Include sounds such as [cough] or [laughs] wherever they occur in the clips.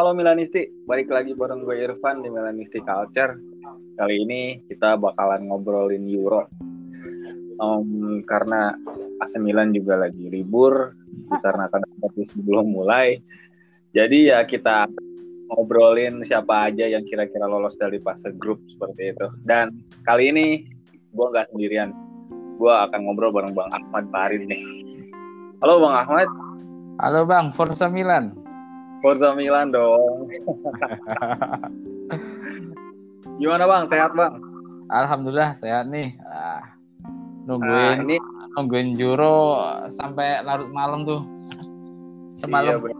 halo Milanisti, balik lagi bareng gue Irfan di Milanisti Culture. Kali ini kita bakalan ngobrolin Euro. Um, karena AC Milan juga lagi libur dikarenakan kompetisi belum mulai. Jadi ya kita ngobrolin siapa aja yang kira-kira lolos dari fase grup seperti itu. Dan kali ini gue nggak sendirian. Gue akan ngobrol bareng Bang Ahmad Barin nih. Halo Bang Ahmad. Halo Bang, Forza Milan. Forza Milan dong. [laughs] Gimana bang? Sehat bang? Alhamdulillah sehat nih. Ah, nungguin nah, ini nungguin Juro sampai larut malam tuh. Semalam. Iya,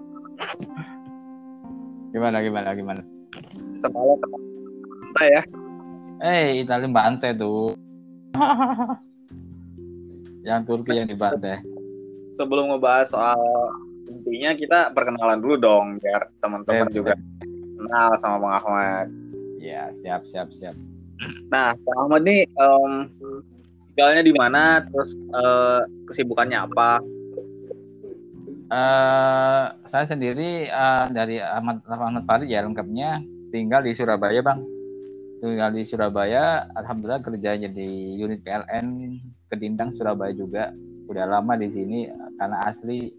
gimana gimana gimana? Semalam bantai ya. Eh, Italia bantai tuh. [laughs] yang Turki yang dibantai. Sebelum ngebahas soal intinya kita perkenalan dulu dong biar teman-teman juga kenal sama Bang Ahmad. Ya, siap, siap, siap. Nah, Bang Ahmad nih um, tinggalnya di mana, terus uh, kesibukannya apa? Uh, saya sendiri uh, dari Ahmad Ahmad Farid ya lengkapnya tinggal di Surabaya, Bang. Tinggal di Surabaya, alhamdulillah kerja jadi unit PLN Kedindang Surabaya juga. Udah lama di sini karena asli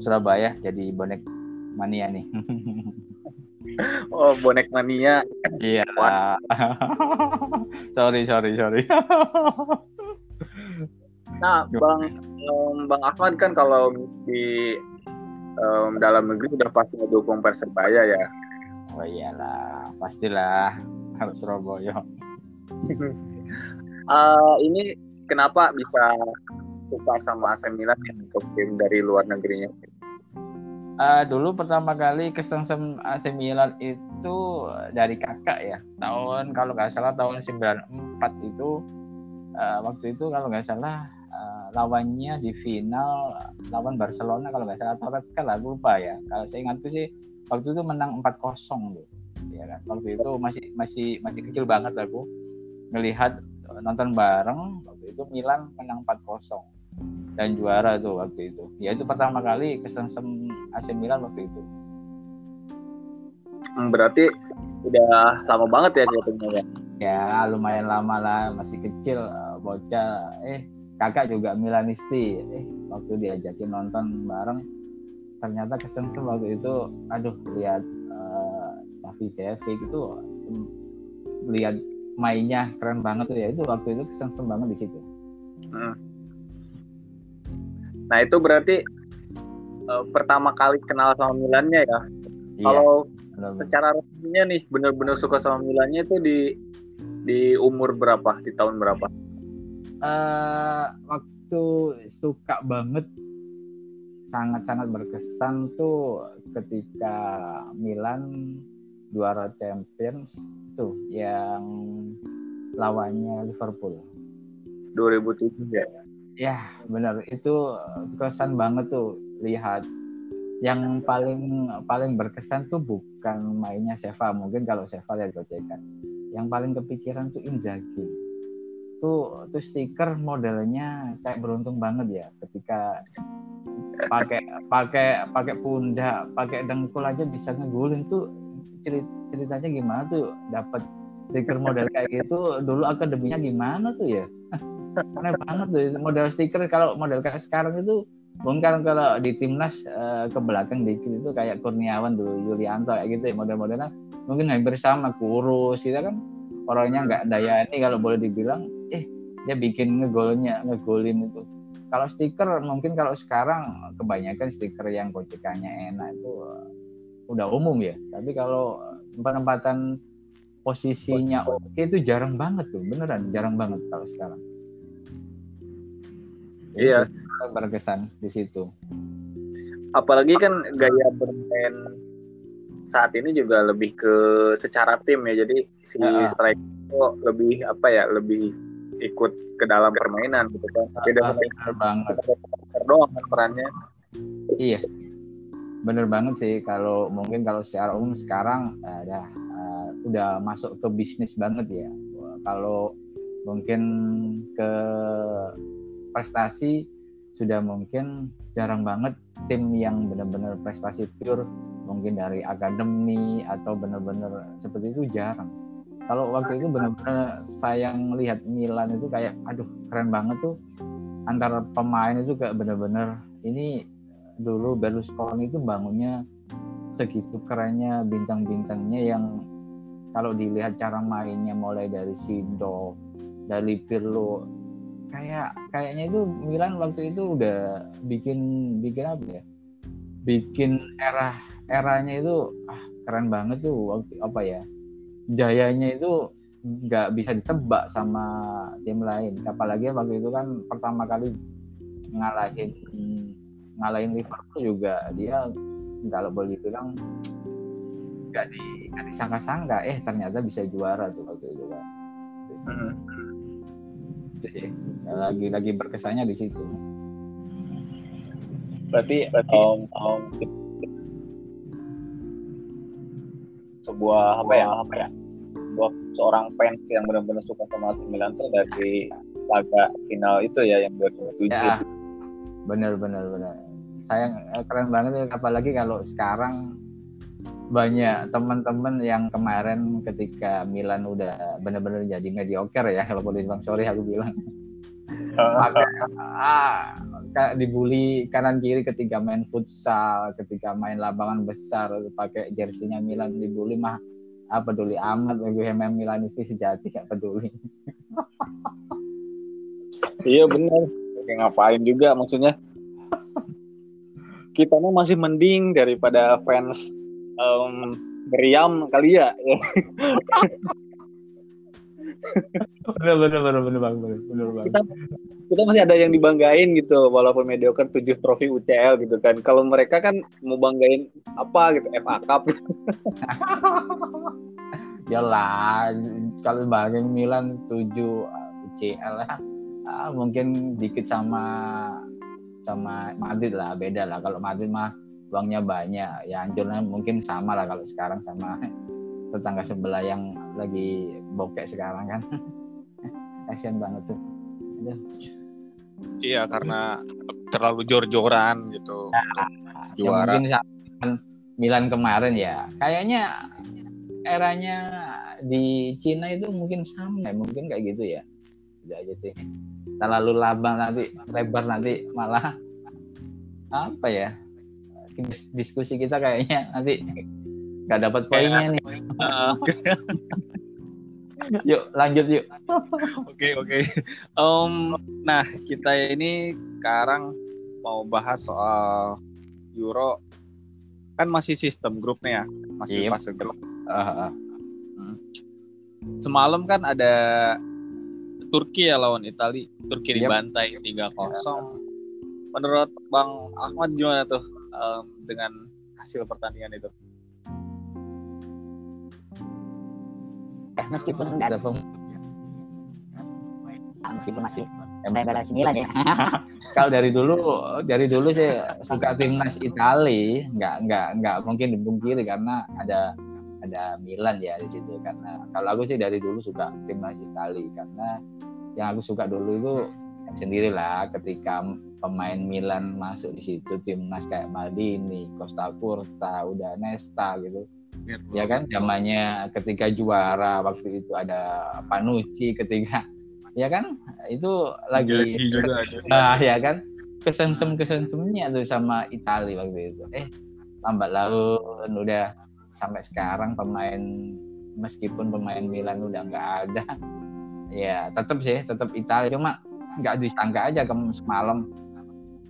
Surabaya jadi bonek mania nih. oh, bonek mania. Iya. [laughs] sorry, sorry, sorry. nah, Bang um, Bang Ahmad kan kalau di um, dalam negeri udah pasti ngedukung Persebaya ya. Oh iyalah, pastilah harus Surabaya. uh, [laughs] ini kenapa bisa suka sama AC Milan yang untuk tim dari luar negerinya? Uh, dulu pertama kali kesengsem AC Milan itu dari kakak ya. Tahun kalau nggak salah tahun 94 itu uh, waktu itu kalau nggak salah uh, lawannya di final lawan Barcelona kalau nggak salah atau lah lupa ya. Kalau saya ingat tuh sih waktu itu menang 4-0 tuh ya kan? Waktu itu masih masih masih kecil banget aku. Melihat nonton bareng waktu itu Milan menang 4-0 dan juara tuh waktu itu. Ya itu pertama kali kesengsem AC Milan waktu itu. Hmm, berarti udah lama banget ya kelihatannya ya? Ya lumayan lama lah, masih kecil eh, bocah. Eh kakak juga Milanisti. Eh waktu diajakin nonton bareng, ternyata kesengsem waktu itu. Aduh lihat uh, Safi Sevi itu lihat mainnya keren banget tuh ya itu waktu itu kesengsem banget di situ. Hmm Nah itu berarti uh, pertama kali kenal sama Milannya ya. Iya, Kalau secara resminya nih bener-bener suka sama Milannya itu di di umur berapa? Di tahun berapa? Uh, waktu suka banget sangat-sangat berkesan tuh ketika Milan juara Champions tuh yang lawannya Liverpool. 2007 ya ya benar. Itu kesan banget tuh lihat. Yang paling paling berkesan tuh bukan mainnya Seva. Mungkin kalau Seva lihat gocekan. Yang paling kepikiran tuh Inzaghi. Tuh tuh stiker modelnya kayak beruntung banget ya. Ketika pakai pakai pakai pundak pakai dengkul aja bisa ngegulin tuh cerit, ceritanya gimana tuh? Dapat stiker model kayak gitu dulu akademinya gimana tuh ya [laughs] aneh banget tuh model stiker kalau model kayak sekarang itu mungkin kalau di timnas uh, ke belakang dikit itu kayak Kurniawan dulu Yulianto kayak gitu ya model-modelnya. Mungkin hampir sama kurus kita kan. Orangnya nggak daya ini kalau boleh dibilang eh dia bikin ngegolnya ngegolin itu. Kalau stiker mungkin kalau sekarang kebanyakan stiker yang gocekannya enak itu uh, udah umum ya. Tapi kalau penempatan posisinya oke itu jarang banget tuh beneran jarang banget kalau sekarang Iya. Berkesan di situ. Apalagi kan gaya bermain saat ini juga lebih ke secara tim ya. Jadi si uh, striker itu lebih apa ya, lebih ikut ke dalam permainan gitu kan. Beda uh, banget. Doang kan perannya. Iya. Bener banget sih kalau mungkin kalau secara umum sekarang uh, uh, udah masuk ke bisnis banget ya. Kalau mungkin ke prestasi sudah mungkin jarang banget tim yang benar-benar prestasi pure mungkin dari akademi atau benar-benar seperti itu jarang. Kalau waktu itu benar-benar saya ngelihat Milan itu kayak aduh keren banget tuh. Antara pemain itu kayak benar-benar ini dulu Berlusconi itu bangunnya segitu kerennya bintang-bintangnya yang kalau dilihat cara mainnya mulai dari Sido dari Pirlo kayak kayaknya itu Milan waktu itu udah bikin bikin apa ya? Bikin era eranya itu ah, keren banget tuh waktu apa ya? Jayanya itu nggak bisa ditebak sama tim lain. Apalagi waktu itu kan pertama kali ngalahin ngalahin Liverpool juga dia kalau boleh bilang nggak di disangka-sangka. Eh ternyata bisa juara tuh waktu itu kan. Hmm. Itu sih. Lagi lagi berkesannya di situ. Berarti, berarti um, um, sebuah apa ya? Apa ya? Buat seorang fans yang benar-benar suka sama AC Milan tuh dari laga final itu ya yang 2007 ya, bener bener bener sayang eh, keren banget ya. Apalagi kalau sekarang banyak teman-teman yang kemarin ketika Milan udah benar-benar jadi mediocre ya kalau boleh bilang sorry aku bilang maka ah, dibully kanan kiri ketika main futsal, ketika main lapangan besar pakai jersinya Milan dibully mah apa peduli amat gue MM itu sejati gak peduli. iya benar. Kayak ngapain juga maksudnya. Kita mah masih mending daripada fans um, meriam kali ya. bener bener bener bener bang bener bener bang. Kita, kita masih ada yang dibanggain gitu walaupun mediocre tujuh trofi UCL gitu kan. Kalau mereka kan mau banggain apa gitu FA Cup. [laughs] Ya lah kalau banggain Milan tujuh UCL lah. Ah, mungkin dikit sama sama Madrid lah beda lah. Kalau Madrid mah uangnya banyak ya hancurnya mungkin sama lah kalau sekarang sama [laughs] tetangga sebelah yang lagi bokek sekarang kan. [laughs] Kasian banget tuh. Aduh. iya karena terlalu jor-joran gitu. Nah, juara. ya mungkin Milan kemarin ya kayaknya eranya di Cina itu mungkin sama ya mungkin kayak gitu ya. Tidak aja sih. Terlalu labang nanti lebar nanti malah. Apa ya diskusi kita kayaknya nanti nggak dapat poinnya nih. Uh, [laughs] yuk lanjut yuk. Oke oke. Okay, Um, nah kita ini sekarang mau bahas soal Euro kan masih sistem grupnya ya, masih yep. Fase grup. Uh, uh. Semalam kan ada Turki ya lawan Italia. Turki yep. dibantai 3-0. Menurut Bang Ahmad gimana tuh um, dengan hasil pertandingan itu? eh, meskipun enggak meskipun masih sembilan ya. [laughs] Kalau dari dulu dari dulu sih suka timnas Itali. Nggak nggak nggak mungkin dipungkiri karena ada ada Milan ya di situ. Karena kalau aku sih dari dulu suka timnas Itali. Karena yang aku suka dulu itu sendirilah ketika pemain Milan masuk di situ timnas kayak Maldini, Costa Curta, udah Nesta gitu. Ya kan zamannya ketika juara waktu itu ada Panucci ketika ya kan? Itu lagi juga nah ya kan? Kesengsem kesengsem-kesensemnya tuh sama Italia waktu itu. Eh lambat laun udah sampai sekarang pemain meskipun pemain Milan udah nggak ada ya tetap sih tetap Italia cuma nggak disangka aja ke semalam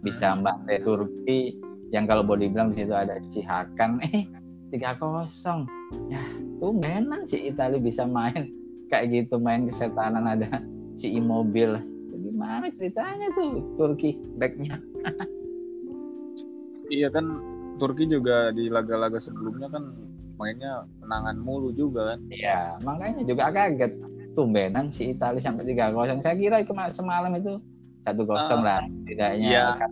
bisa Mbak Turki yang kalau boleh bilang di situ ada si Hakan. [laughs] Eh tiga kosong. Ya tuh menan si Italia bisa main [laughs] kayak gitu main kesetanan ada [laughs] si Immobile. Gimana ceritanya tuh Turki backnya? Iya kan Turki juga di laga-laga sebelumnya kan mainnya menangan mulu juga kan. Iya makanya juga kaget tumbenan si Italia sampai tiga kosong. Saya kira semalam itu satu kosong uh, lah tidaknya iya.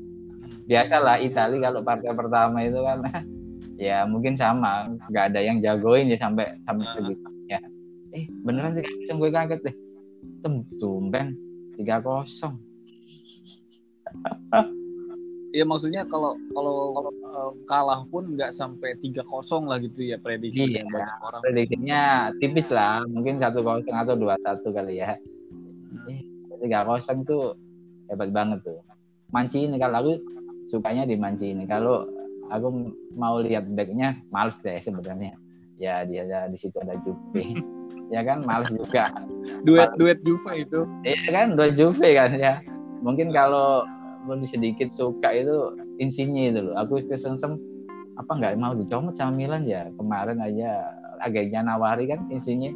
biasalah Italia kalau partai pertama itu kan [laughs] ya mungkin sama nggak ada yang jagoin ya sampai sampai segitu. Ya. Eh beneran tiga kosong gue kaget deh. Tumben tiga kosong [laughs] ya maksudnya kalau kalau eh, kalah pun nggak sampai 3-0 lah gitu ya prediksi Iya. banyak orang. prediksinya tipis lah mungkin satu kosong atau dua satu kali ya tiga kosong tuh hebat banget tuh manci ini kalau aku sukanya di manci ini kalau aku mau lihat backnya males deh sebenarnya ya dia ada di situ ada Juve [laughs] ya kan males juga Duet duet Juve itu. Iya kan dua Juve kan ya. Mungkin kalau sedikit suka itu insinya itu loh. Aku kesengsem apa nggak mau dicomot sama Milan ya kemarin aja agaknya nawari kan insinya.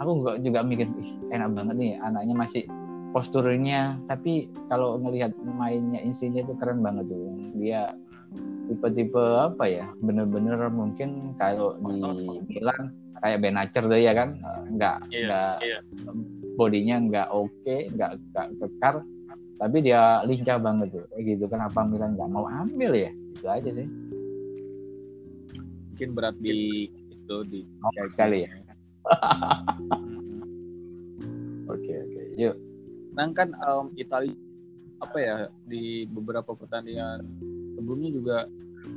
Aku nggak juga mikir Ih, enak banget nih anaknya masih posturnya tapi kalau ngelihat mainnya insinya itu keren banget tuh dia tipe-tipe apa ya bener-bener mungkin kalau di Milan kayak Benacer tuh ya kan nggak Iya, nggak iya. bodinya nggak oke nggak nggak kekar tapi dia lincah banget tuh. Kayak gitu kenapa Milan nggak mau ambil ya? Itu aja sih. Mungkin berat di itu di oh, sekali ya? [laughs] Oke oke. Yuk. Nah kan em, Italia apa ya di beberapa pertandingan sebelumnya juga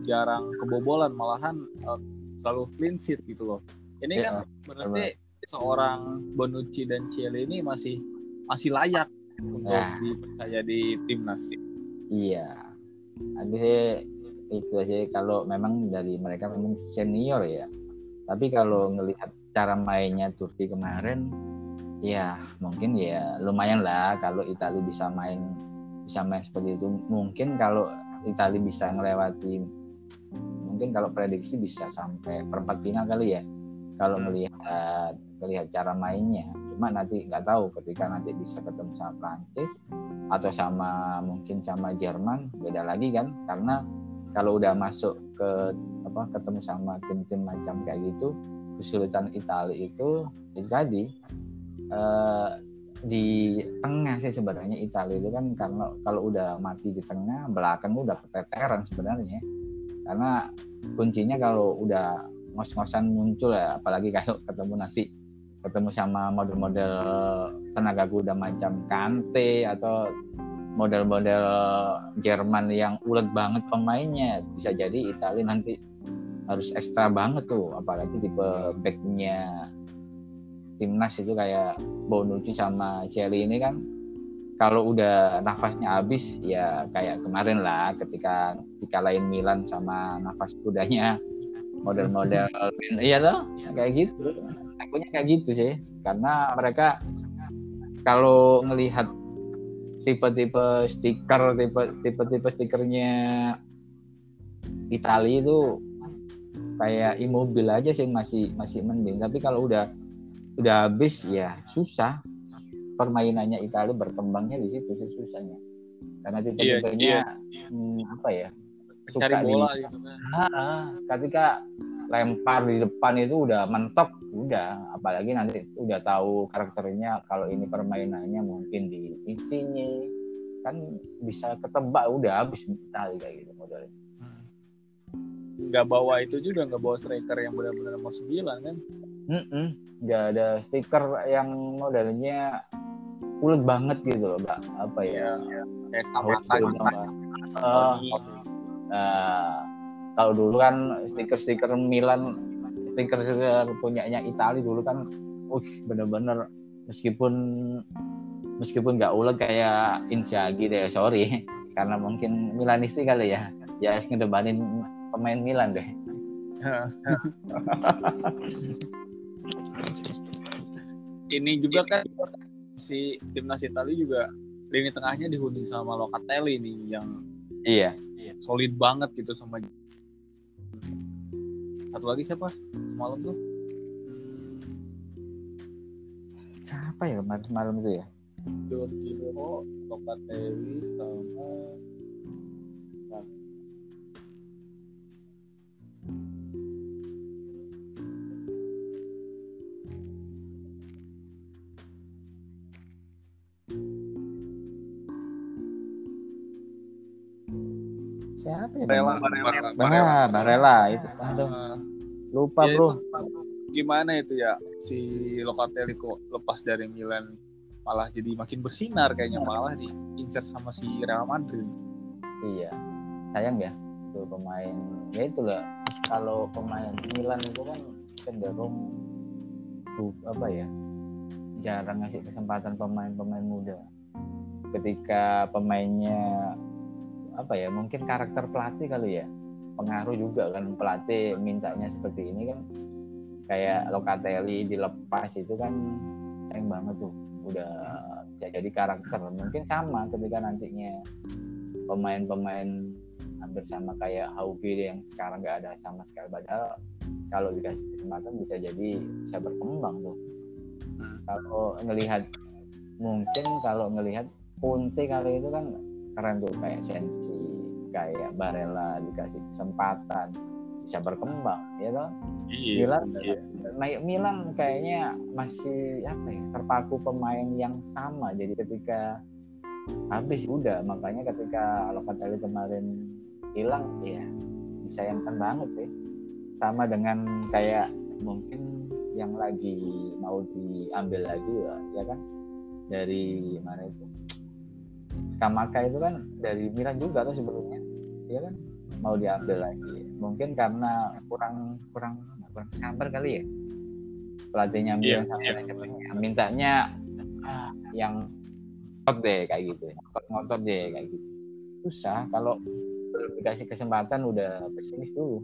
jarang kebobolan malahan em, selalu clean sheet gitu loh. Ini Iya, kan berarti seorang Bonucci dan Cieli ini masih masih layak untuk Nah. dipercaya di timnas. iya. Sih itu sih. Kalau memang dari mereka memang senior ya. Tapi kalau ngelihat cara mainnya Turki kemarin ya mungkin ya lumayan lah kalau Italia bisa main bisa main seperti itu. Mungkin kalau Italia bisa ngelewati mungkin kalau prediksi bisa sampai perempat final kali ya kalau melihat melihat cara mainnya cuma nanti nggak tahu ketika nanti bisa ketemu sama Prancis atau sama mungkin sama Jerman beda lagi kan? Karena kalau udah masuk ke apa ketemu sama tim-tim macam kayak gitu kesulitan Italia itu itu tadi eh, di tengah sih sebenarnya Italia itu kan karena kalau udah mati di tengah belakang udah keteteran sebenarnya. Karena kuncinya kalau udah ngos-ngosan muncul ya. Apalagi kalau ketemu nanti ketemu sama model-model tenaga kuda macam Kante atau model-model Jerman yang ulet banget pemainnya. Bisa jadi Italia nanti harus ekstra banget tuh. Apalagi tipe backnya timnas itu kayak Bonucci sama Cieli ini kan kalau udah nafasnya habis ya kayak kemarin lah ketika dikalahin Milan sama nafas kudanya model-model iya loh kayak gitu. Takutnya kayak gitu sih. Karena mereka kalau ngelihat tipe-tipe stiker tipe tipe-tipe stikernya Italia itu kayak immobile aja sih masih masih mending. Tapi kalau udah udah habis ya susah. Permainannya Italia berkembangnya di situ sih susahnya. Karena tipe-tipenya hmm, apa ya Suka di- bola gitu kan. Ah, ketika lempar di depan itu udah mentok udah apalagi nanti udah tahu karakternya kalau ini permainannya mungkin di isinya kan bisa ketebak udah habis Itali kayak gitu modelnya Nggak bawa itu juga nggak bawa striker yang benar-benar nomor 9 kan. Mm-mm. nggak ada stiker yang modelnya ulet banget gitu loh mbak apa ya banget. Mbak. Eh, Nah, kalau dulu kan stiker-stiker Milan, stiker-stiker punyanya Italia dulu kan, uh bener-bener meskipun meskipun nggak ulet kayak Inzaghi deh, sorry, [laughs] karena mungkin Milanisti kali ya, ya ngedebanin pemain Milan deh. [laughs] Ini juga kan si timnas Italia juga lini tengahnya dihuni sama Locatelli nih yang Iya. Solid banget gitu sama satu lagi siapa semalam tuh Siapa ya kemarin malam itu ya? Jorginho, Locatelli sama Siapa ya? Barella, namanya? Barella, Bah, Barella itu. Aduh, lupa ya bro. itu gimana itu ya si Locatelli kok lepas dari Milan malah jadi makin bersinar kayaknya malah diincar sama si Real Madrid. Iya. sayang ya itu pemain ya itulah kalau pemain Milan itu kan cenderung apa ya jarang ngasih kesempatan pemain-pemain muda ketika pemainnya apa ya mungkin karakter pelatih kali ya. Pengaruh juga kan pelatih mintanya seperti ini kan. Kayak Locatelli dilepas itu kan sayang banget tuh udah jadi karakter. Mungkin sama ketika nantinya pemain-pemain hampir sama kayak Hauki yang sekarang nggak ada sama sekali. Padahal kalau dikasih kesempatan bisa jadi bisa berkembang tuh. Kalau ngelihat mungkin kalau ngelihat Punte kali itu kan keren tuh kayak Sensi kayak Barella dikasih kesempatan bisa berkembang ya toh? Iya. Milan iya. naik Milan kayaknya masih apa ya terpaku pemain yang sama. Jadi ketika habis udah. Makanya ketika Locatelli kemarin hilang ya disayangkan banget sih. Sama dengan kayak mungkin yang lagi mau diambil lagi ya, ya kan? Dari mana itu Skamaka itu kan dari Milan juga tuh sebelumnya. Ya kan? Mau diambil lagi. Mungkin karena kurang kurang kurang sabar kali ya? Pelatihnya Milan Iya, sama iya. manajemennya mintanya ah, yang ngotot deh kayak gitu ngotot ngotot deh kayak gitu. Susah kalau belum dikasih kesempatan udah pesimis dulu.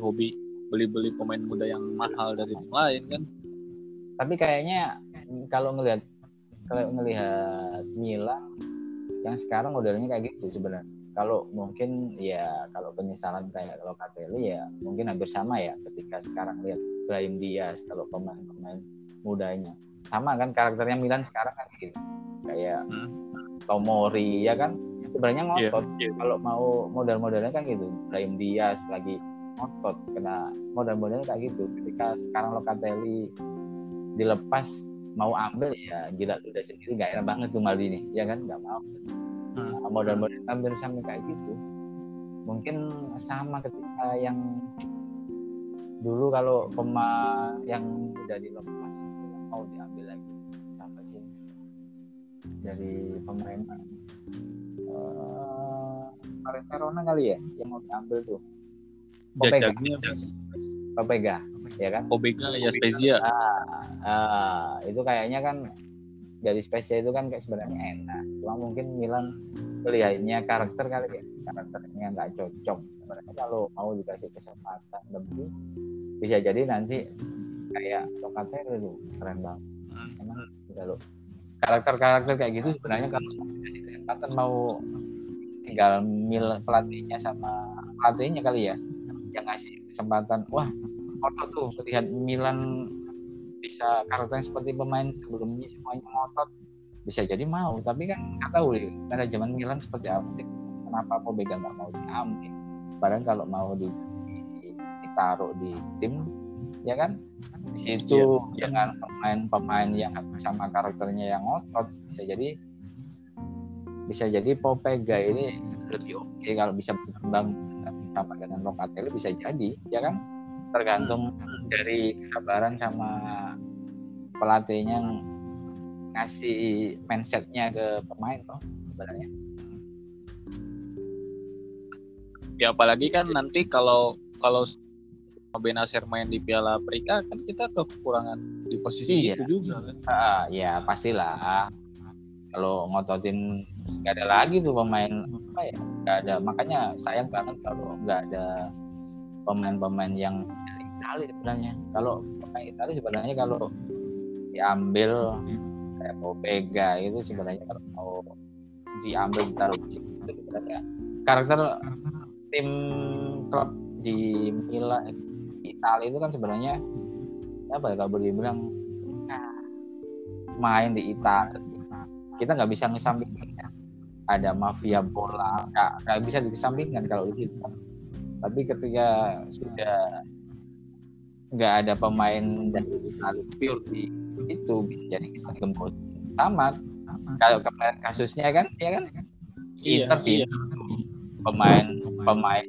Hobi beli-beli pemain muda yang mahal dari tim lain kan. tapi kayaknya kalau ngelihat kalau ngelihat Milan yang sekarang modelnya kayak gitu sebenarnya. Kalau mungkin ya kalau penyesalan kayak Locatelli ya mungkin hampir sama ya ketika sekarang lihat Brahim Diaz kalau pemain-pemain mudanya. Sama kan karakternya Milan sekarang kan gitu. Kayak Hmm. Tomori ya kan? Sebenarnya Iya, ngotot. iya. kalau mau model-modelnya kan gitu. Brahim Diaz lagi ngotot kena model-modelnya kayak gitu. Ketika sekarang Locatelli dilepas mau ambil ya gila udah sendiri nggak enak banget tuh Maldini ya kan? Nggak mau. Hmm. Model-model hampir sama kayak gitu. Mungkin sama ketika yang dulu kalau pemain yang udah dilepas mau diambil lagi. Siapa sih. Dari pemain eh Marin Verona kali ya yang mau diambil tuh. Popega. Jajagnya Popega ya kan Obega ya Spezia. Ah, itu kayaknya kan dari spesial itu kan kayak sebenarnya enak. Cuma mungkin Milan melihatnya karakter kali ya, karakternya nggak cocok. Sebenarnya kalau mau dikasih kesempatan lebih, bisa jadi nanti kayak Locatelli itu keren banget. Hmm. Emang kalau karakter-karakter kayak gitu sebenarnya kalau dikasih kesempatan mau tinggal mil pelatihnya sama pelatihnya kali ya yang ngasih kesempatan wah ngotot tuh melihat Milan bisa karakternya seperti pemain sebelumnya semuanya ngotot. Bisa jadi mau tapi kan nggak tahu deh manajemen Milan seperti apa sih? Kenapa Pobega nggak mau diambil padahal kalau mau di, di- ditaruh di tim ya kan? Di situ iya. dengan pemain-pemain yang sama karakternya yang ngotot bisa jadi bisa jadi Popega ini lebih oke kalau bisa berkembang sama dengan Locatelli bisa jadi ya kan tergantung dari kesabaran sama pelatihnya ngasih mindsetnya ke pemain toh sebenarnya Ya apalagi kan nanti kalau kalau Benacer main di Piala Afrika kan kita kekurangan di posisi Iya. itu juga kan. ah, ya pastilah kalau ngototin nggak ada lagi tuh pemain apa ya nggak ada makanya sayang banget kalau nggak ada pemain-pemain yang dari Itali sebenarnya. Kalau pemain Itali sebenarnya kalau diambil kayak Popega itu sebenarnya kalau mau diambil ditaruh di itu sebenarnya. Karakter tim klub di Milan Italia itu kan sebenarnya apa ya kalau boleh bilang nah, main di Italia kita nggak bisa ngesampingkan ya. ada mafia bola nggak nggak bisa dikesampingkan kalau itu tapi ketika sudah nggak ada pemain dari pure di itu bisa jadi kita gembos. Sama. Kalau kemarin kasusnya kan ya kan? Iya, Inter iya. pemain pemain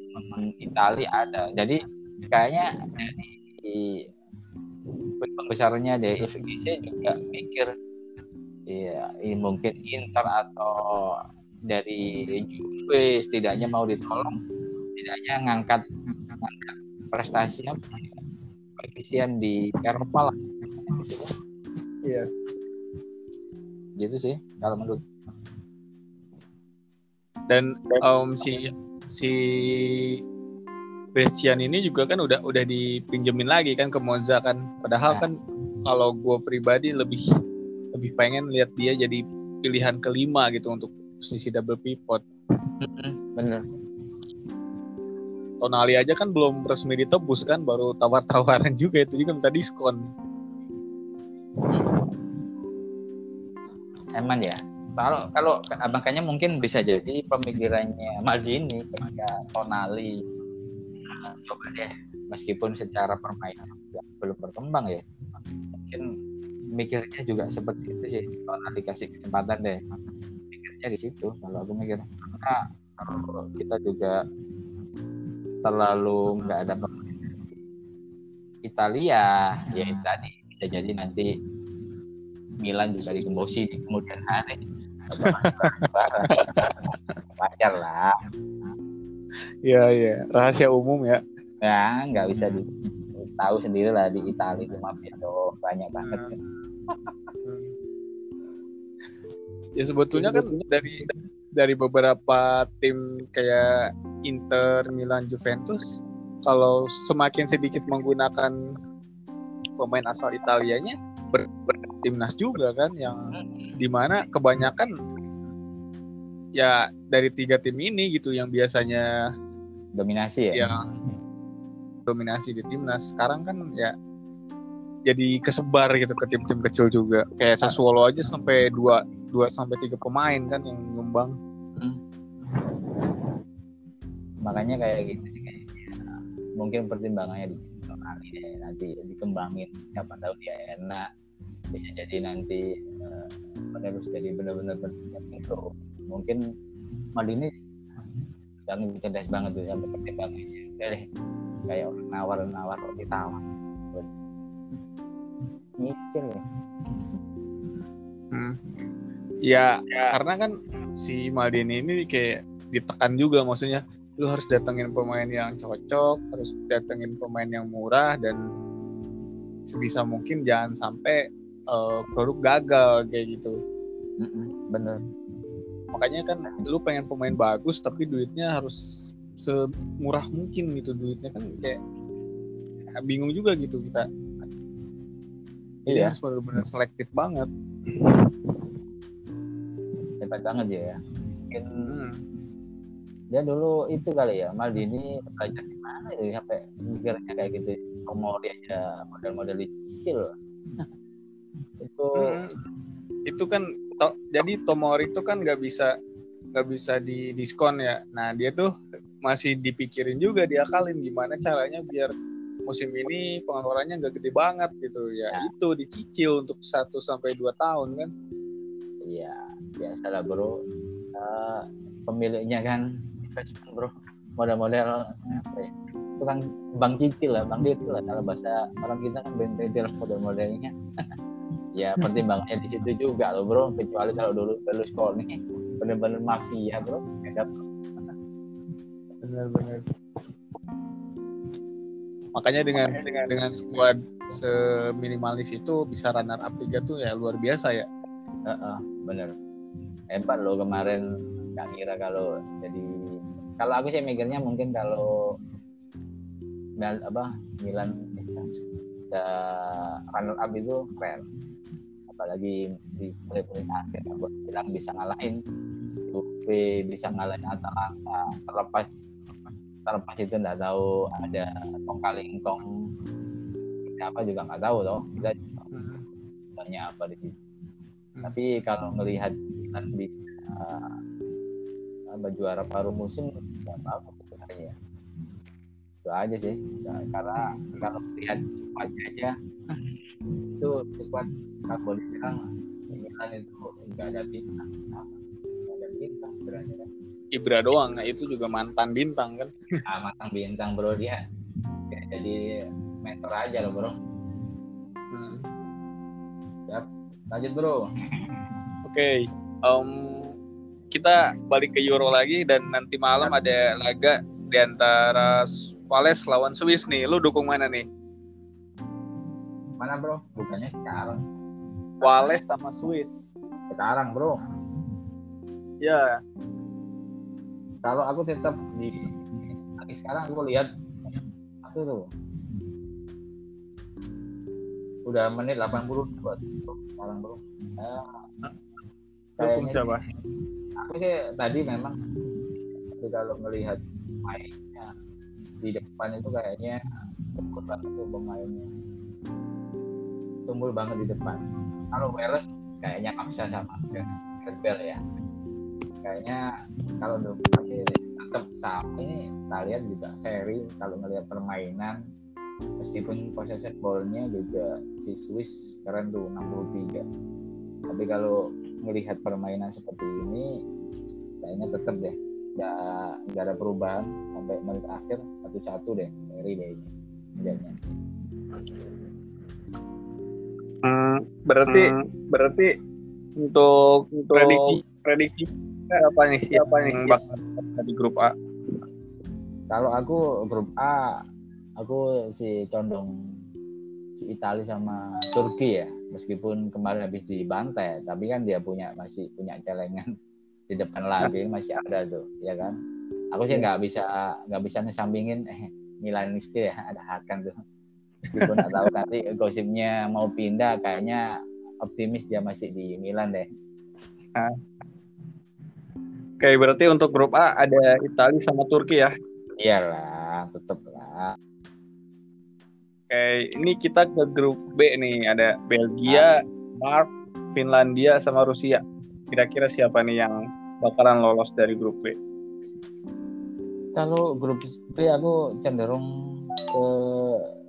Italia ada. Jadi kayaknya dari pembesarnya dari FGC juga mikir ya ini mungkin Inter atau dari Juve setidaknya mau ditolong setidaknya ngangkat ngangkat prestasinya koefisien di Eropa lah Iya. gitu sih kalau menurut Dan em, si si Christian ini juga kan udah udah dipinjemin lagi kan ke Monza kan. Padahal Ya. kan kalau gue pribadi lebih lebih pengen lihat dia jadi pilihan kelima gitu untuk posisi double pivot. bener Tonali aja kan belum resmi ditebus kan, baru tawar-tawaran [laughs] juga itu juga minta diskon. Emang ya. Kalau kalau makanya mungkin bisa jadi pemikirannya Maldini ketika Tonali coba deh meskipun secara permainan belum berkembang ya mungkin mikirnya juga seperti itu sih Tonali kasih kesempatan deh mikirnya di situ kalau aku mikir karena kalau kita juga terlalu nggak ada Italia ya tadi bisa jadi nanti Milan juga digembosi di kemudian hari. [laughs] Wajar lah. Iya iya, rahasia umum ya. ya nggak bisa di tahu sendiri lah di Italia itu mafia banyak banget. Ya sebetulnya kan dari dari beberapa tim kayak Inter, Milan, Juventus, kalau semakin sedikit menggunakan pemain asal Italianya ber, ber- timnas juga kan yang di mana kebanyakan ya dari tiga tim ini gitu yang biasanya dominasi ya? yang dominasi di timnas sekarang kan ya jadi kesebar gitu ke tim-tim kecil juga. Kayak Sassuolo aja sampai dua dua sampai tiga pemain kan yang nyumbang. Makanya kayak gitu sih kayaknya mungkin pertimbangannya di situ kali deh nanti dikembangin siapa tahu dia enak bisa jadi nanti penerus jadi benar-benar bertindak itu. Mungkin Maldini yang cerdas banget tuh yang pertimbangannya. Udah deh kayak orang nawar-nawar roti tawar. Nyicil ya ya karena kan si Maldini ini kayak ditekan juga maksudnya lu harus datengin pemain yang cocok harus datengin pemain yang murah dan sebisa mungkin jangan sampai eh, produk gagal kayak gitu. Mm-mm, bener. Makanya kan lu pengen pemain bagus tapi duitnya harus semurah mungkin gitu duitnya kan kayak ya, bingung juga gitu kita. Jadi Iya. harus benar-benar selektif banget hebat banget dia ya mungkin Hmm. dia dulu itu kali ya Maldini belajar di mana itu sampai mikirnya kayak gitu Tomori aja model-model kecil [laughs] itu Mm. itu kan to- jadi Tomori itu kan nggak bisa nggak bisa di diskon ya nah dia tuh masih dipikirin juga diakalin gimana caranya biar musim ini pengeluarannya nggak gede banget gitu ya, Ya. itu dicicil untuk 1 sampai 2 tahun kan iya biasa lah bro. Eh, pemiliknya kan investment bro. Model-model apa ya itu kan bank cicil lah bank cicil lah kalau bahasa orang kita kan bank cicil model-modelnya. [laughs] Ya pertimbangannya di situ juga loh bro. Kecuali kalau dulu Berlusconi bener-bener mafia bro. Hebat benar-benar makanya dengan dengan dengan squad seminimalis itu bisa runner up liga tuh ya luar biasa ya. Heeh, bener. Hebat loh kemarin nggak kira kalau jadi kalau aku sih mikirnya mungkin kalau Mil- apa Milan bisa, bisa runner up itu keren apalagi di menit-menit akhir aku bilang bisa ngalahin Juve bisa ngalahin Atalanta terlepas terlepas itu nggak tahu ada kong kali kong apa juga nggak tahu loh kita banyak apa di situ tapi kalau melihat bisa uh, juara paruh musim nggak apa-apa sebenarnya. Itu aja sih. Nah, karena kalau melihat squadnya aja itu squad kalau boleh bilang Milan itu nggak ada bintang. Nggak ada bintang sebenarnya. Kan Ibra doang nah itu juga mantan bintang kan? Ah, matang bintang bro dia. Kayak jadi mentor aja loh bro lanjut bro Oke, em, kita balik ke Euro lagi dan nanti malam ada laga di antara Wales lawan Swiss nih. Lu dukung mana nih? Mana bro? Bukannya sekarang. Wales sama Swiss. Sekarang bro. Ya, Kalau aku tetap di tapi sekarang aku lihat aku tuh udah menit 80 buat sekarang bro. Dukung kayaknya siapa? aku sih tadi memang kalau melihat mainnya di depan itu kayaknya banget tuh pemainnya. Tumbuh banget di depan. Kalau Wales kayaknya maksa sama. Bale ya. Kayaknya kalau depan sih tetap sama. Ini kalian juga seri kalau ngelihat permainan meskipun possession ball-nya juga si Swiss keren tuh 63 tapi kalau melihat permainan seperti ini kayaknya tetap deh nggak nggak ada perubahan sampai menit akhir satu satu deh seri deh ini Kayaknya. Hmm, berarti berarti untuk untuk Prediksi. prediksi siapa nih siapa nih yang bakal di grup A? kalau aku grup A aku si condong si Italia sama Turki ya meskipun kemarin habis dibantai tapi kan dia punya masih punya celengan di depan lagi [laughs] masih ada tuh ya kan? Aku sih nggak bisa nggak bisa ngesampingin eh Milanisti ya ada Hakan tuh. Meskipun nggak tahu nanti gosipnya mau pindah kayaknya optimis dia masih di Milan deh. Oke, berarti untuk grup A ada Italia sama Turki ya. iyalah tetep lah Oke, ini kita ke grup B nih. Ada Belgia, Mark, Finlandia sama Rusia. Kira-kira siapa nih yang bakalan lolos dari grup B? kalau grup B aku cenderung ke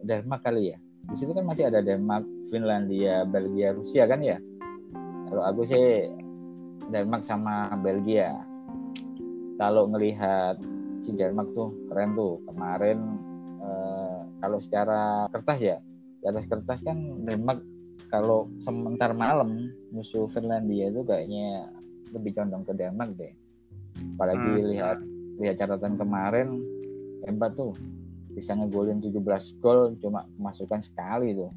Denmark kali ya. Di situ kan masih ada Denmark, Finlandia, Belgia, Rusia kan ya. Kalau aku sih Denmark sama Belgia. Kalau ngelihat si Denmark tuh keren tuh kemarin kalau secara kertas ya di atas kertas kan Denmark kalau sementar malam musuh Finlandia itu kayaknya lebih condong ke Denmark deh. Apalagi Hmm. lihat lihat catatan kemarin hebat tuh. Bisa ngegolin 17 gol cuma kemasukan sekali tuh.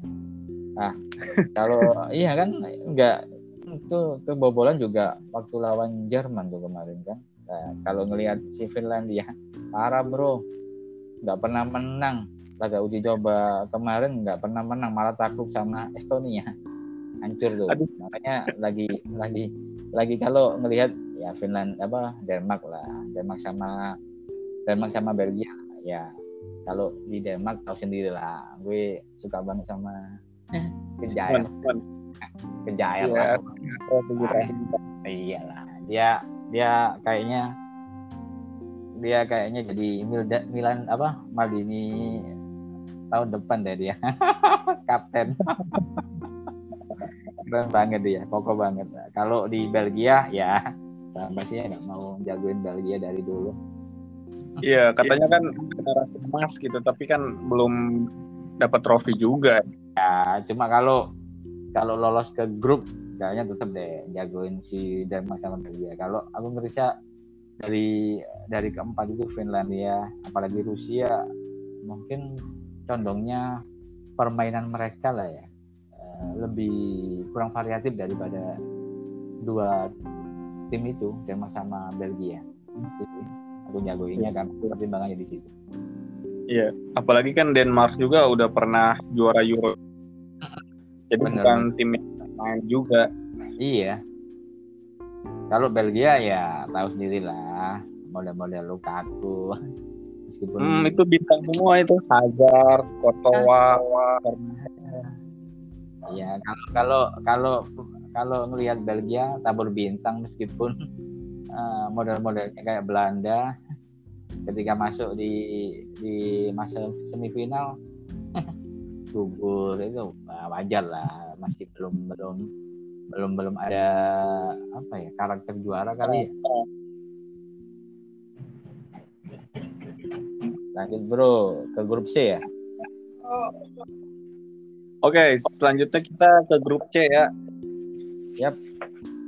Ah [laughs] kalau iya kan enggak itu kebobolan juga waktu lawan Jerman tuh kemarin kan. Nah, kalau ngelihat si Finlandia parah bro. Nggak pernah menang laga uji coba kemarin nggak pernah menang malah takluk sama Estonia. Hancur tuh. Aduh. makanya lagi lagi lagi kalau ngelihat ya Finland apa Denmark lah. Denmark sama Denmark sama Belgia ya kalau di Denmark tahu sendiri lah. Gue suka banget sama Kejaya Teman-teman. Kejaya Iya. lah. Oh, iyalah dia dia kayaknya dia kayaknya jadi Milda, Milan apa Maldini tahun depan deh dia. [laughs] Kapten. Keren banget dia pokok banget. Kalau di Belgia ya sama sih nggak mau jagoin Belgia dari dulu. Iya, katanya kan generasi emas gitu, tapi kan belum dapat trofi juga. ya cuma kalau kalau lolos ke grup kayaknya tetap deh jagoin si Denmark sama Belgia. Kalau aku ngerasa dari dari keempat itu Finlandia apalagi Rusia mungkin condongnya permainan mereka lah ya eh, lebih kurang variatif daripada dua tim itu Denmark sama Belgia Jadi, aku jagoinnya kan pertimbangannya di situ Iya, apalagi kan Denmark juga udah pernah juara Euro. Jadi Bener. bukan tim yang main juga. Iya. Kalau Belgia ya tahu sendiri lah model-model Lukaku. Meskipun Hmm, itu bintang semua itu. Hazard, Courtois, ya kalau kalau kalau kalau ngelihat Belgia tabur bintang meskipun [laughs] eh, model-modelnya kayak Belanda ketika masuk di di masa semifinal [laughs] gugur. Itu wajar lah. Masih belum belum belum belum ada apa ya karakter juara kali ya lanjut bro ke grup C ya Oke, selanjutnya kita ke grup C ya. Yap.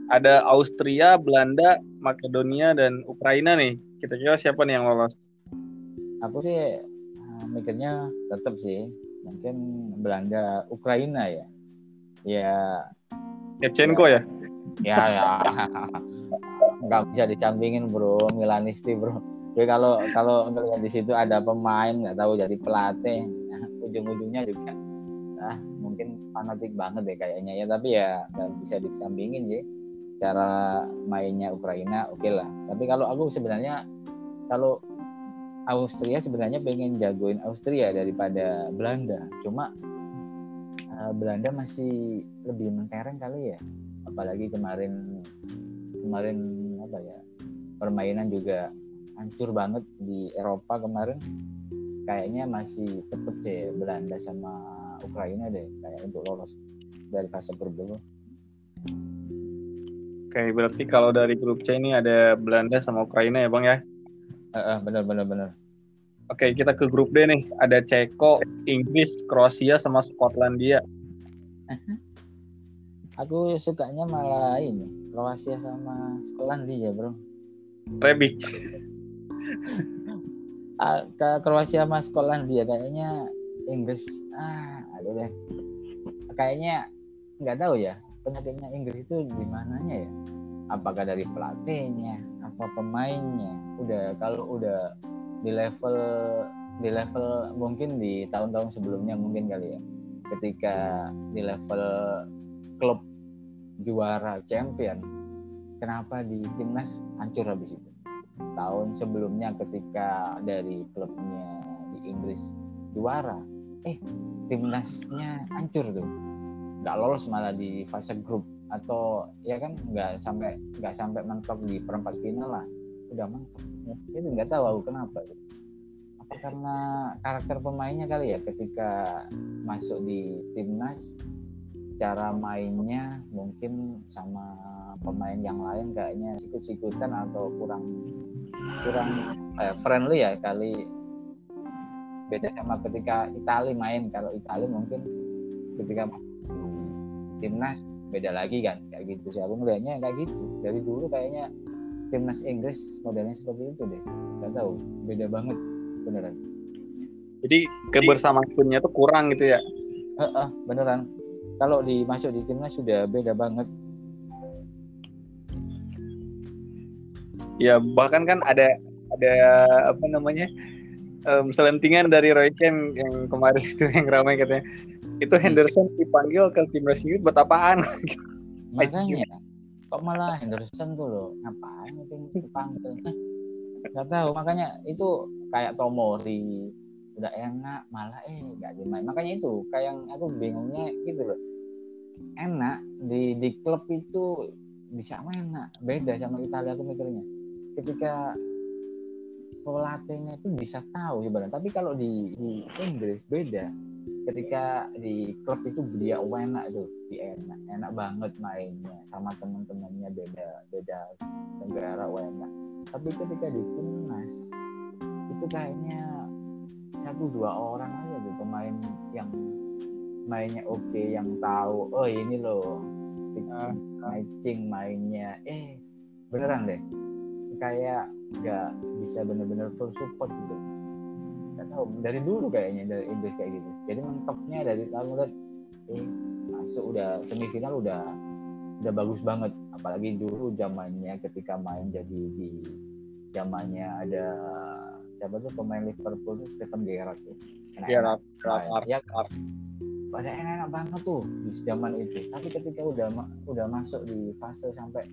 Ada Austria, Belanda, Makedonia dan Ukraina nih. Kira-kira siapa nih yang lolos? Aku sih eh, mikirnya tetap sih mungkin Belanda Ukraina ya. Ya Shevchenko ya? ya ya [laughs] nggak bisa dicampingin bro Milanisti bro Jadi kalau kalau ngelihat di situ ada pemain nggak tahu jadi pelatih [laughs] ujung-ujungnya juga ah mungkin fanatik banget deh kayaknya ya tapi ya nggak bisa disampingin sih cara mainnya Ukraina oke lah. Tapi kalau aku sebenarnya kalau Austria sebenarnya pengen jagoin Austria daripada Belanda cuma eh, Belanda masih lebih mentereng kali ya apalagi kemarin kemarin apa ya permainan juga hancur banget di Eropa kemarin kayaknya masih tetep deh Belanda sama Ukraina deh kayak untuk lolos dari fase grup dulu. Oke, berarti kalau dari grup C ini ada Belanda sama Ukraina ya bang ya? Eh, eh, bener bener bener. Oke, kita ke grup D nih. Ada Ceko, Inggris, Kroasia, sama Skotlandia. Aku sukanya malah ini Kroasia sama Skotlandia bro. Rebic. Ah, ke Kroasia sama Skotlandia kayaknya Inggris ah aduh deh. Kayaknya nggak tahu ya penyakitnya Inggris itu di ya? Apakah dari pelatihnya atau pemainnya? Udah kalau udah di level di level mungkin di tahun-tahun sebelumnya mungkin kali ya. Ketika di level klub juara champion kenapa di timnas hancur habis itu tahun sebelumnya ketika dari klubnya di Inggris juara. Eh timnasnya hancur tuh. Nggak lolos malah di fase grup. Atau ya kan nggak sampai nggak sampai mentok di perempat final lah. Udah mentok. Itu nggak tahu aku kenapa. Apa karena karakter pemainnya kali ya ketika masuk di timnas cara mainnya mungkin sama pemain yang lain kayaknya sikut-sikutan atau kurang kurang eh, friendly ya kali. Beda sama ketika Itali main. Kalau Itali mungkin ketika timnas beda lagi kan kayak gitu sih. Aku ngelihatnya kayak gitu. Dari dulu kayaknya timnas Inggris modelnya seperti itu deh. Nggak tahu beda banget beneran. Jadi kebersamaan timnya tuh kurang gitu ya. eh eh, beneran. Kalau dimasuk di timnas sudah beda banget Ya bahkan kan ada ada apa namanya em, selentingan dari Roy yang kemarin itu yang ramai katanya. Itu Henderson dipanggil ke timnas Inggris buat apaan? makanya kok malah Henderson tuh loh ngapain itu dipanggil? Nggak tahu makanya itu kayak Tomori udah enak malah eh nggak dimain. Makanya itu kayak yang aku bingungnya gitu loh. Enak di di klub itu bisa enak beda sama Italia aku mikirnya ketika pelatihnya itu bisa tahu sebenarnya. Tapi kalau di, di Inggris beda. Ketika di klub itu dia enak itu dia enak enak banget mainnya. Sama teman-temannya beda beda negara enak. Tapi ketika di timnas itu kayaknya satu dua orang aja tuh pemain yang mainnya oke yang tahu oh ini loh matching mainnya. Eh beneran deh kayak nggak bisa bener-bener full support gitu. Nggak tahu dari dulu kayaknya dari Inggris kayak gitu. Jadi mentoknya dari tahun lihat eh masuk udah semifinal udah udah bagus banget. Apalagi dulu zamannya ketika main jadi di zamannya ada siapa tuh pemain Liverpool tuh? Stephen Gerrard tuh. Enak Gerrard, ya pada enak banget tuh di zaman itu. Tapi ketika udah udah masuk di fase sampai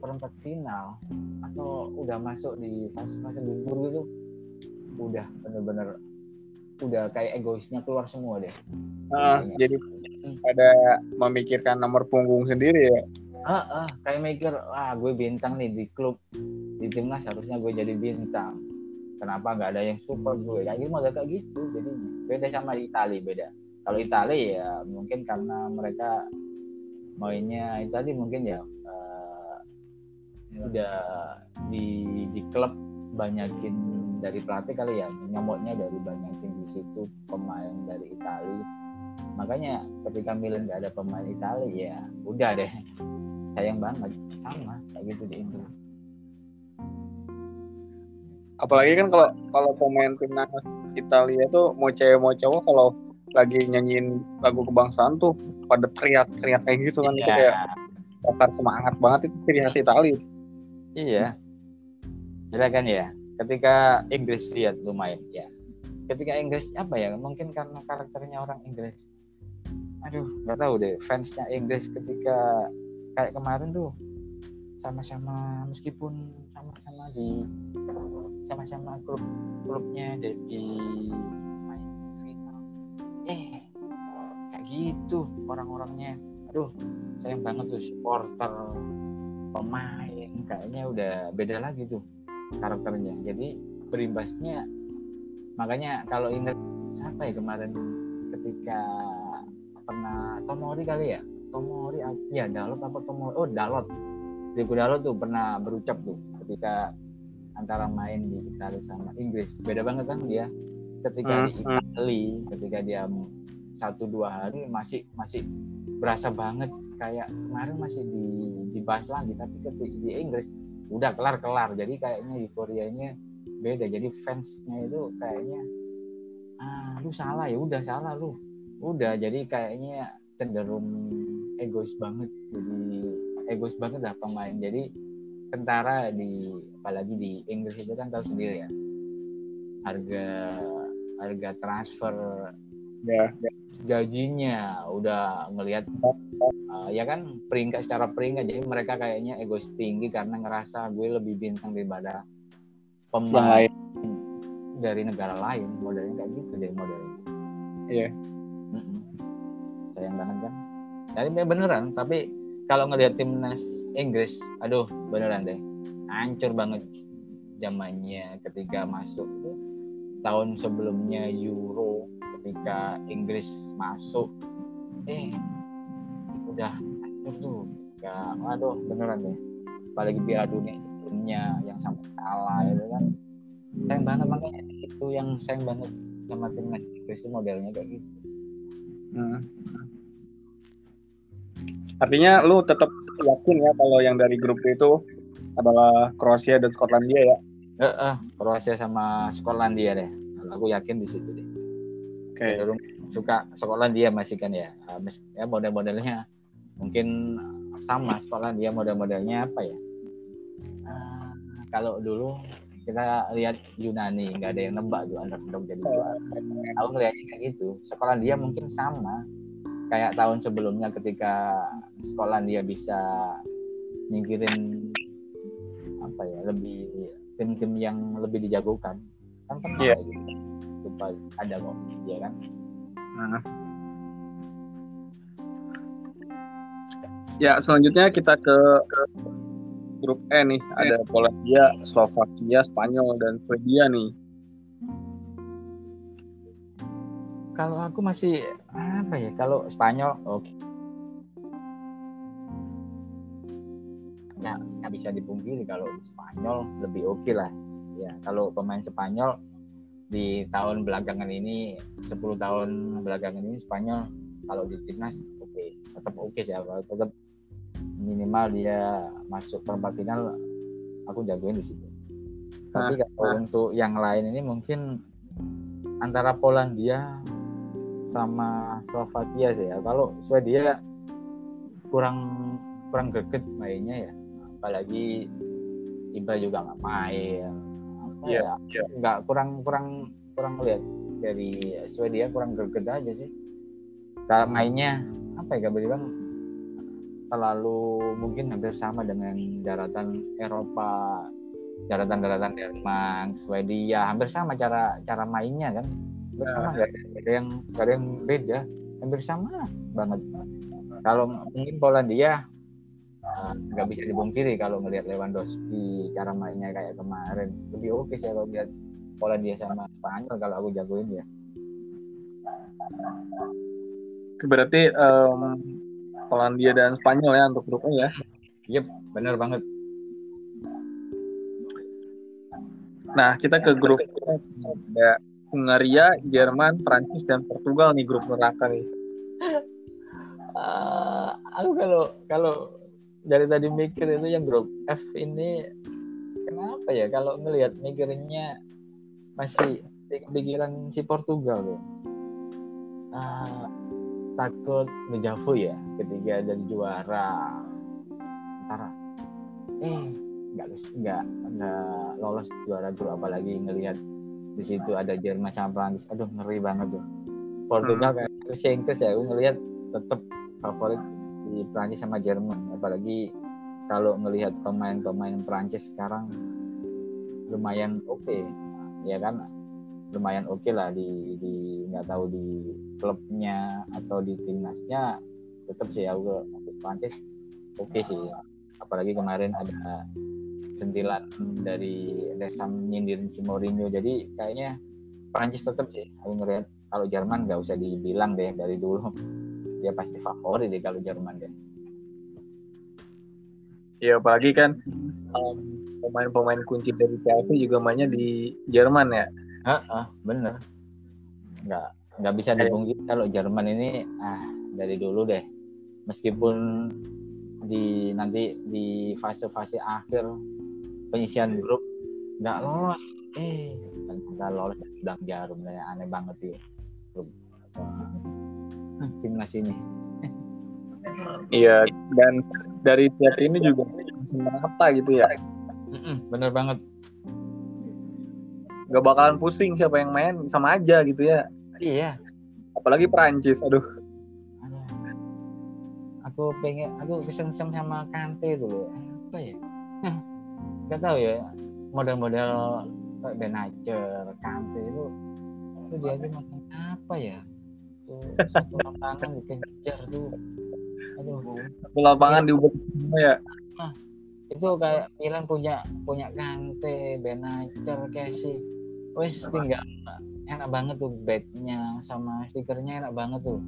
perempat final atau udah masuk di fase-fase gugur gitu udah bener-bener udah kayak egoisnya keluar semua deh. Ah, jadi ada memikirkan nomor punggung sendiri ya. ah, ah kayak mikir ah gue bintang nih di klub di timnas harusnya gue jadi bintang. Kenapa nggak ada yang support gue? Kayak gitu model kayak gitu jadi beda sama Itali beda. Kalau Itali ya mungkin karena mereka mainnya Itali mungkin ya udah di di klub banyakin dari pelatih kali ya nyomotnya dari banyakin di situ pemain dari Itali. Makanya ketika Milan nggak ada pemain Itali ya udah deh. Sayang banget sama kayak gitu di Inggris apalagi kan kalau kalau pemain timnas Italia tuh mau cewek mau cowok kalau lagi nyanyiin lagu kebangsaan tuh pada teriak-teriak kayak gitu kan. Itu kayak dasar semangat banget itu ciri khas Italia Iya. Gila kan ya. Ketika Inggris lihat lumayan ya. Ketika Inggris apa ya? Mungkin karena karakternya orang Inggris. Aduh, nggak tahu deh. Fansnya Inggris ketika kayak kemarin tuh sama-sama meskipun sama-sama di sama-sama klub klubnya di main final. Eh, kayak gitu orang-orangnya. Aduh, sayang banget tuh supporter pemain kayaknya udah beda lagi tuh karakternya. Jadi berimbasnya makanya kalau ingat siapa ya kemarin ketika pernah Tomori kali ya? Tomori ya Dalot apa Tomori? Oh Dalot. Diego Dalot tuh pernah berucap tuh ketika antara main di Italia sama Inggris. Beda banget kan dia? Ketika di Italia ketika dia satu dua hari masih masih berasa banget kayak kemarin masih di dibahas lagi tapi ketika di Inggris udah kelar kelar. Jadi kayaknya euforianya beda. Jadi fansnya itu kayaknya ah lu salah ya udah salah lu. Udah jadi kayaknya cenderung egois banget. Jadi egois banget lah pemain. Jadi tentara di apalagi di Inggris itu kan tahu sendiri ya harga harga transfer ya gajinya udah ngelihat uh, ya kan peringkat secara peringkat. Jadi mereka kayaknya egois tinggi karena ngerasa gue lebih bintang daripada pemain dari negara lain. Modelnya kayak gitu deh modelnya. Iya. Mm-mm. sayang banget kan? Jadi beneran tapi kalau ngelihat timnas Inggris aduh beneran deh. Hancur banget zamannya ketika masuk tahun sebelumnya Euro ketika Inggris masuk. Eh udah hancur tuh. Ya aduh beneran deh apalagi Piala Dunia sebelumnya yang sampai kalah itu kan. Sayang banget makanya itu yang sayang banget sama timnas Inggris itu modelnya kayak gitu. Hmm. Artinya lu tetap yakin ya kalau yang dari grup itu adalah Kroasia dan Skotlandia ya? eh, eh, Kroasia sama Skotlandia deh. Aku yakin di situ deh Oke. cenderung suka Skotlandia masih kan ya mes- ya model-modelnya. Mungkin sama Skotlandia model-modelnya apa ya? Ah, kalau dulu kita lihat Yunani nggak ada yang nebak tuh underdog jadi juara. Aku ngeliatnya kayak gitu. Skotlandia mungkin sama. Kayak tahun sebelumnya ketika Skotlandia bisa nyingkirin apa ya lebih tim-tim yang lebih dijagokan. Kan pernah gitu lupa ada kok ya kan Nah. Ya, selanjutnya kita ke, ke grup E nih. Ada Polandia, Slovakia, Spanyol, dan Swedia nih. kalau aku masih apa ya kalau Spanyol oke nggak nggak bisa dipungkiri kalau Spanyol lebih oke lah ya kalau pemain Spanyol di tahun belakangan ini 10 tahun belakangan ini Spanyol kalau di timnas oke tetap oke sih kalau tetap minimal dia masuk perempat final aku jagoin di situ tapi kalau untuk yang lain ini mungkin antara Polandia sama Slovakia sih ya. Kalau Swedia kurang kurang greget mainnya ya. Apalagi Ibra juga nggak main. Iya, ya? iya. Nggak kurang kurang kurang lihat dari Swedia kurang greget aja sih. Kalau mainnya apa ya Gabriel bilang terlalu mungkin hampir sama dengan daratan Eropa daratan-daratan Denmark, Swedia, hampir sama cara cara mainnya kan. Hampir sama nggak ada, yang nggak ada yang beda, hampir sama banget. Kalau mungkin Polandia nggak bisa dipungkiri kalau ngelihat Lewandowski cara mainnya kayak kemarin lebih oke sih kalau lihat Polandia sama Spanyol kalau aku jagoin ya. Berarti em, Polandia dan Spanyol ya untuk grupnya ya. Yep, bener banget. Nah, kita ke grup ada Hungaria, Jerman, Prancis, dan Portugal nih grup neraka nih. Eh, aku kalau kalau dari tadi mikir itu yang grup F ini kenapa ya kalau ngelihat mikirinnya masih pikiran si Portugal loh. Ah, takut menjauh ya ketika jadi juara. Antara eh nggak nggak nggak lolos juara grup apalagi ngelihat di situ ada Jerman sama Prancis aduh ngeri banget tuh. Portugal kayak si Inggris ya aku ngelihat tetap favorit di Prancis sama Jerman. Apalagi kalau ngelihat pemain-pemain Prancis sekarang lumayan oke. Okay. ya kan? Lumayan oke okay lah di di nggak tahu di klubnya atau di timnasnya tetap sih aku Prancis oke okay sih. Apalagi kemarin ada sentilan dari Desam nyindirin si Mourinho. Jadi kayaknya Prancis tetap sih aku ngeliat kalau Jerman nggak usah dibilang deh dari dulu dia pasti favorit deh kalau Jerman deh ya apalagi kan um, pemain-pemain kunci dari Chelsea juga mainnya di Jerman ya? Ah, ah bener. Nggak nggak bisa dipungkiri kalau Jerman ini ah dari dulu deh. Meskipun di nanti di fase-fase akhir penyisian grup nggak lolos. Eh nggak lolos sedang jarum aneh banget ya timnas ini. [laughs] Iya dan dari tiap ini juga semata gitu ya. Bener banget. Nggak bakalan pusing siapa yang main sama aja gitu ya. Iya. Apalagi Perancis aduh. Aku pengen aku kesengsem sama Kante itu apa ya? Nggak tahu ya. Model-model kayak Benacer, Kante itu itu dia tuh makan apa ya satu lapangan dikejar tuh. Aduh. Satu lapangan diubah ya? Nah, itu kayak Milan punya punya Kante, Benacer, Casey wes tinggal enak banget tuh backnya sama stikernya enak banget tuh.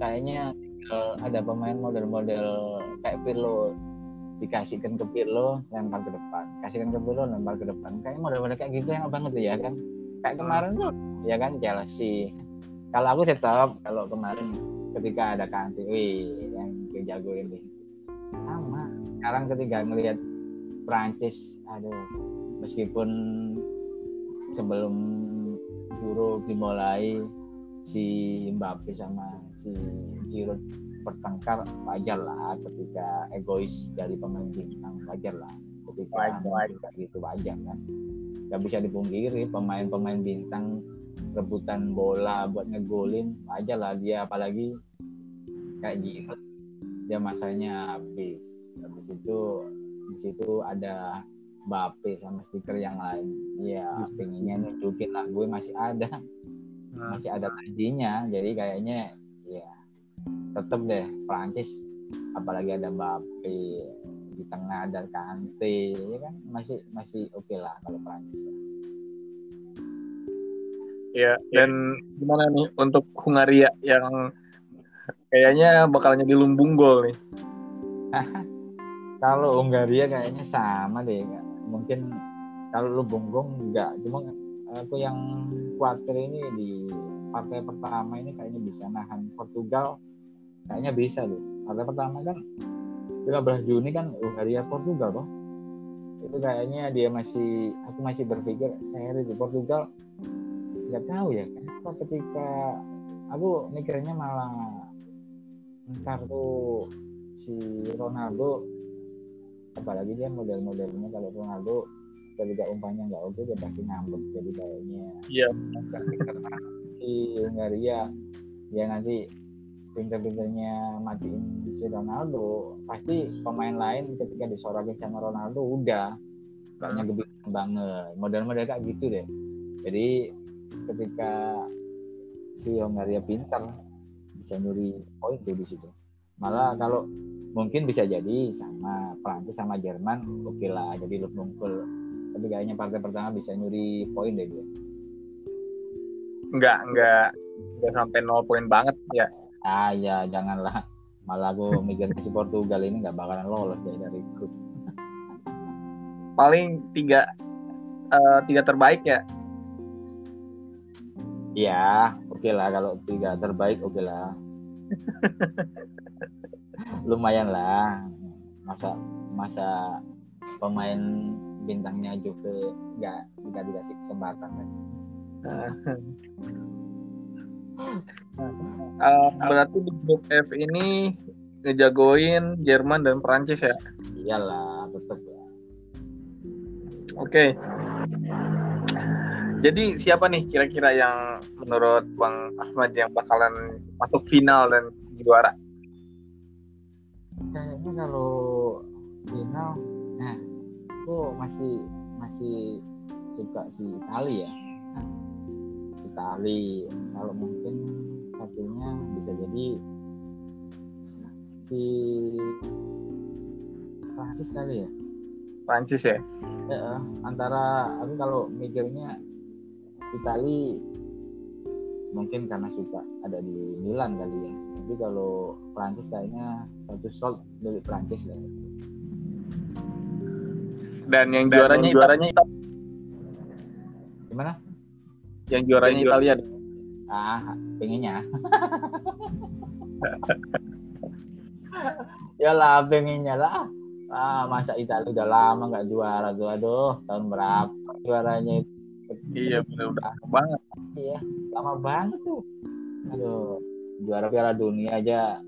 Kayaknya ada pemain model-model kayak Pirlo. Dikasihkan ke Pirlo lempar ke depan. Kasihkan ke Pirlo lempar ke depan. Kayak model-model kayak gitu enak banget tuh ya kan? Kayak kemarin tuh ya kan Chelsea kalau aku tetap kalau kemarin ketika ada Kante wih yang jago ini sama sekarang ketika ngelihat Prancis aduh meskipun sebelum Euro dimulai si Mbappe sama si Giroud bertengkar wajar lah ketika egois dari pemain bintang wajar lah ketika wajar. gitu wajar kan nggak bisa dipungkiri pemain-pemain bintang rebutan bola buat ngegolin wajar lah dia apalagi kayak gitu dia masanya habis. Habis itu di situ ada Bape sama stiker yang lain. Ya pengennya nunjukin lah gue masih ada. Nah. masih ada tajinya jadi kayaknya ya tetep deh Prancis apalagi ada Mbappe di tengah ada Kante ya kan? Masih masih oke okay lah kalau Prancis ya dan gimana nih untuk Hungaria yang kayaknya bakalnya di lumbung gol nih? [laughs] Kalau Hungaria kayaknya sama deh mungkin kalau lu bonggong enggak. Cuma aku yang khawatir ini di partai pertama ini kayaknya bisa nahan Portugal. Kayaknya bisa loh partai pertama kan 15 Juni kan Hungaria Portugal loh itu kayaknya dia masih aku masih berpikir seri di Portugal nggak tahu ya kenapa ketika aku mikirnya malah ntar tuh si Ronaldo apalagi dia model-modelnya kalau Ronaldo ketika umpannya nggak oke dia pasti ngambek jadi kayaknya iya. di Hungaria ya nanti pinter-pinternya matiin si Ronaldo pasti pemain lain ketika disorotin sama Ronaldo udah. Kayaknya gede banget. Model-model kayak gitu deh. Jadi ketika si Hungaria pintar bisa nyuri poin tuh di situ. Malah kalau mungkin bisa jadi sama Prancis sama Jerman oke okay lah jadi lu nungkul tapi kayaknya partai pertama bisa nyuri poin deh dia. Enggak enggak enggak sampai nol poin banget ya. Ah ya janganlah. Malah gue mikir si Portugal ini nggak bakalan lolos deh dari grup. Paling tiga uh, tiga terbaik ya ya oke okay lah kalau tiga terbaik oke okay lah [laughs] lumayan lah masa masa pemain bintangnya Juve nggak nggak dikasih kesempatan kan. [laughs] Uh, berarti di grup F ini ngejagoin Jerman dan Prancis ya. Iyalah, tetep ya. Oke. Jadi siapa nih kira-kira yang menurut Bang Ahmad yang bakalan masuk final dan juara? Kayaknya kalau final, nah, aku masih masih suka si Itali ya. Nah, Itali. Kalau mungkin satunya bisa jadi si Prancis kali ya. Prancis ya. Ya, antara aku kalau mikirnya Itali mungkin karena suka ada di Milan kali ya. Tapi kalau Prancis kayaknya satu slot dari Prancis lah. Dan yang juaranya juaranya Gimana? yang juaranya Italia. Ah, pengennya. [laughs] ya lah, pengennya lah. Ah, masa Italia udah lama nggak juara tuh. Aduh, tahun berapa juaranya itu? Iya benar udah lama banget. Iya, lama banget tuh. Aduh, juara Piala Dunia aja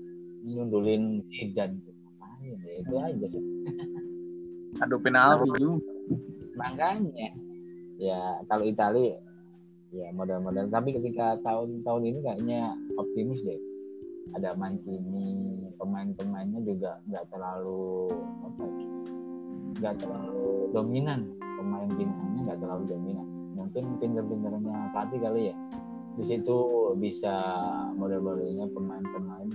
nyundulin Zidane. Ngapain ya? Itu aja sih. [laughs] Aduh penalti juga. Makanya, ya kalau Italia ya model-model tapi ketika tahun-tahun ini kayaknya optimis deh ada Mancini pemain-pemainnya juga nggak terlalu apa ya, nggak terlalu dominan pemain bintangnya nggak terlalu dominan mungkin pinter-pinternya pelatih kali ya. Di situ bisa model-modelnya pemain-pemain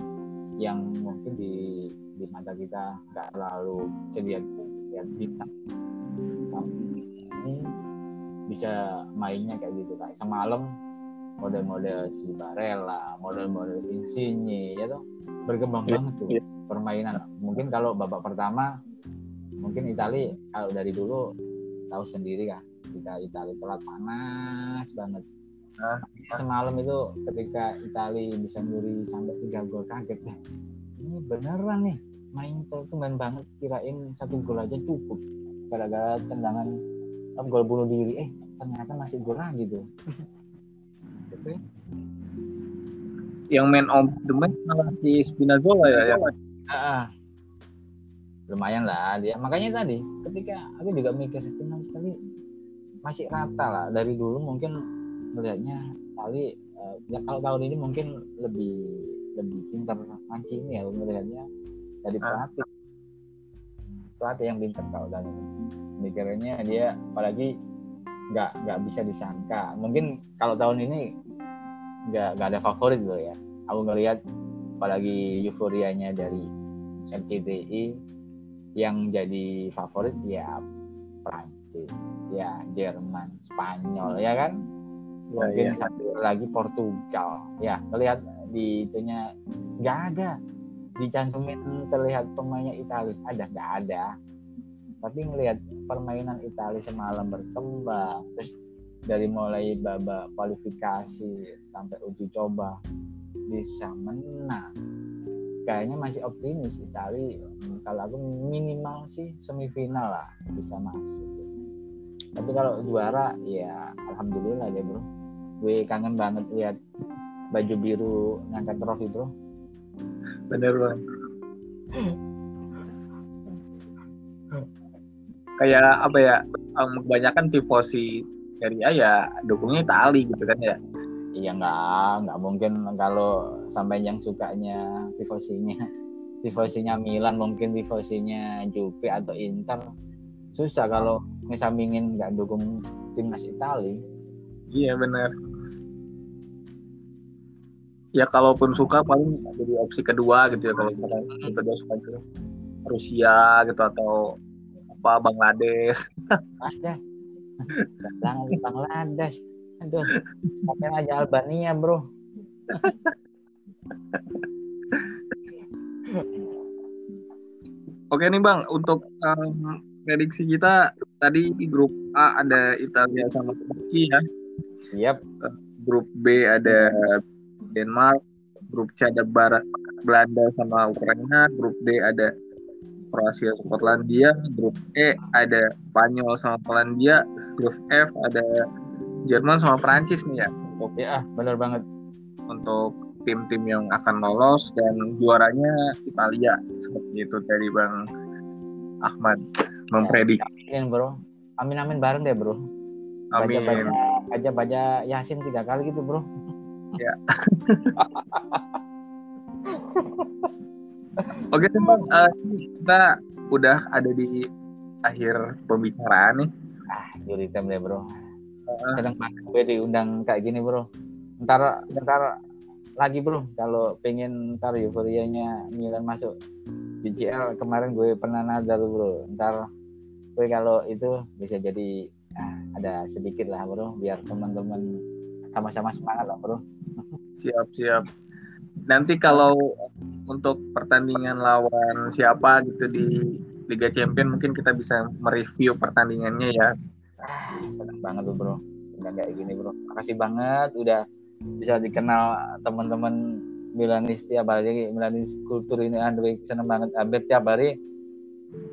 yang mungkin di di mata kita nggak terlalu jadi ya bintang ini bisa mainnya kayak gitu kayak semalam model-model si Barella, model-model Insigne ya tuh berkembang Iya, banget tuh iya. permainan. Mungkin kalau babak pertama mungkin Itali kalau dari dulu tahu sendiri kan kita Itali telat panas banget. Hah? Semalam itu ketika Itali bisa nyuri sampai tiga gol kaget deh. Ini beneran nih main tuh main banget kirain satu gol aja cukup gara-gara tendangan apa, gol bunuh diri eh ternyata masih gol lagi tuh Oke. Yang main of the match malah si Spinazzola ya. ya. Ah, ah. lumayan lah dia makanya tadi ketika aku juga mikir sekali masih rata lah. Dari dulu mungkin melihatnya kali eh, ya kalau tahun ini mungkin lebih lebih pintar Mancini ya melihatnya dari Ah. pelatih. Pelatih yang pintar kalau tahun ini. Mikirnya dia apalagi nggak nggak bisa disangka. Mungkin kalau tahun ini nggak nggak ada favorit loh ya. Aku ngelihat apalagi euforianya dari MCTI yang jadi favorit ya Prancis. Ya Jerman Spanyol ya kan? Mungkin iya. satu lagi Portugal. Ya lihat di itunya nggak ada. Dicantumin terlihat pemainnya Italia ada nggak ada. Tapi ngelihat permainan Italia semalam berkembang terus dari mulai babak kualifikasi sampai uji coba bisa menang kayaknya masih optimis Italia Hmm, kalau aku minimal sih semifinal lah bisa masuk tapi kalau juara ya alhamdulillah deh bro gue kangen banget lihat baju biru ngangkat trofi bro Bener bang. Kayak apa ya? em, kebanyakan tifosi Serie A ya dukungnya Itali gitu kan ya. Iya nggak nggak mungkin kalau sampai yang sukanya tifosinya [laughs] tifosinya Milan mungkin tifosinya Juve atau Inter susah kalau ngesampingin nggak dukung timnas Itali Iya bener. Ya kalaupun suka paling jadi opsi kedua gitu ya kalau misalkan opsi kedua suka itu Rusia gitu atau apa Bangladesh. ada [laughs] Bangladesh aduh pakai aja Albania bro Oke nih bang, untuk em, prediksi kita tadi di grup A ada Italia sama Turki ya. siap Grup B ada Denmark, grup C ada Barat Belanda sama Ukraina, grup D ada Kroasia Skotlandia, grup E ada Spanyol sama Polandia, grup F ada Jerman sama Prancis nih ya untuk Ya, benar banget. untuk tim-tim yang akan lolos dan juaranya Italia seperti itu dari Bang Ahmad memprediksi. Amin, Bro. Amin amin bareng deh, Bro. Baca Amin. baca baca baca Yasin tiga kali gitu, Bro. [laughs] Oke nih Bang, Eh, kita udah ada di akhir pembicaraan nih. Ah, juri tem deh, Bro. Seneng banget gue diundang kayak gini, Bro. Ntar ntar lagi, Bro. Kalau pengen ntar euforianya Milan masuk BCL kemarin gue pernah tuh, Bro. Ntar gue kalau itu bisa jadi ah, ada sedikit lah, Bro, biar teman-teman sama-sama semangat lah, Bro. Siap siap. Nanti kalau untuk pertandingan lawan siapa gitu di Liga Champion mungkin kita bisa mereview pertandingannya ya. Ah, seneng banget tuh bro. Udah kayak gini bro. Makasih banget udah bisa dikenal teman-teman Milanisti apalagi Milanis kultur ini Andre seneng banget. Hampir tiap hari.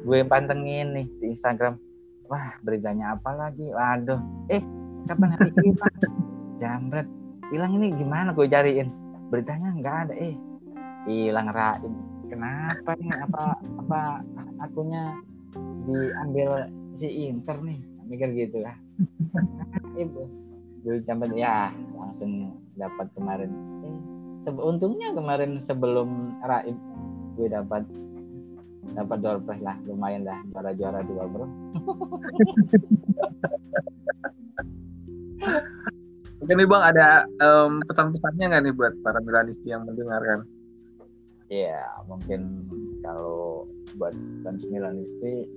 Gue pantengin nih di Instagram. Wah beritanya apa lagi? Waduh. Eh kapan hari hilang [laughs] jambret hilang ini gimana gue cariin? Beritanya nggak ada. Eh hilang rain. Kenapa nih apa apa akunnya diambil si Inter nih mikir gitu lah [laughs] ibu. Gue sampai ya langsung dapat kemarin. Eh, untungnya kemarin sebelum Raib gue dapat dapat door prize lah. Lumayan lah juara juara dua bro. [laughs] Oke nih Bang ada em, pesan-pesannya nggak nih buat para Milanisti yang mendengarkan? ya mungkin kalau buat fans Milanisti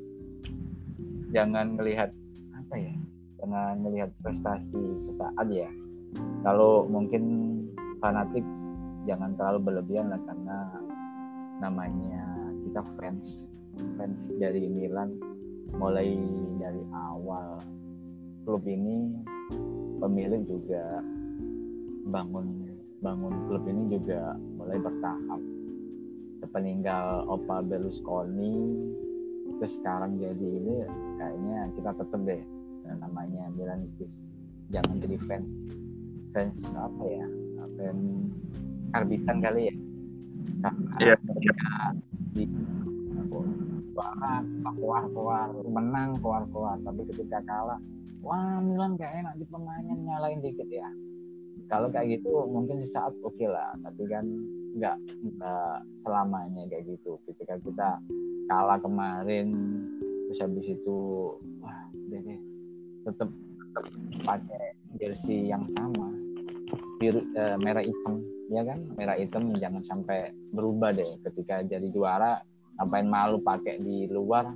jangan melihat apa ya jangan melihat prestasi sesaat ya. Kalau mungkin fanatik jangan terlalu berlebihan lah karena namanya kita fans fans dari Milan mulai dari awal. Klub ini pemilik juga bangun bangun klub ini juga mulai bertahap. Sepeninggal Opa Berlusconi terus sekarang jadi ini kayaknya kita tetap deh yang namanya Milanistis jangan jadi fans. Fans apa ya? Fans karbitan kali ya? Karena Iya. di keluar keluar keluar menang keluar keluar. Tapi ketika kalah wah Milan kayak enak di pemainnya nyalain dikit ya. Kalau kayak gitu mungkin sesaat oke lah. Tapi kan nggak nggak selamanya kayak gitu. Ketika kita kalah kemarin terus habis itu wah udah deh tetap tetap pakai jersey yang sama. Biru eh, merah hitam ya kan? Merah hitam jangan sampai berubah deh. Ketika jadi juara ngapain malu pakai di luar?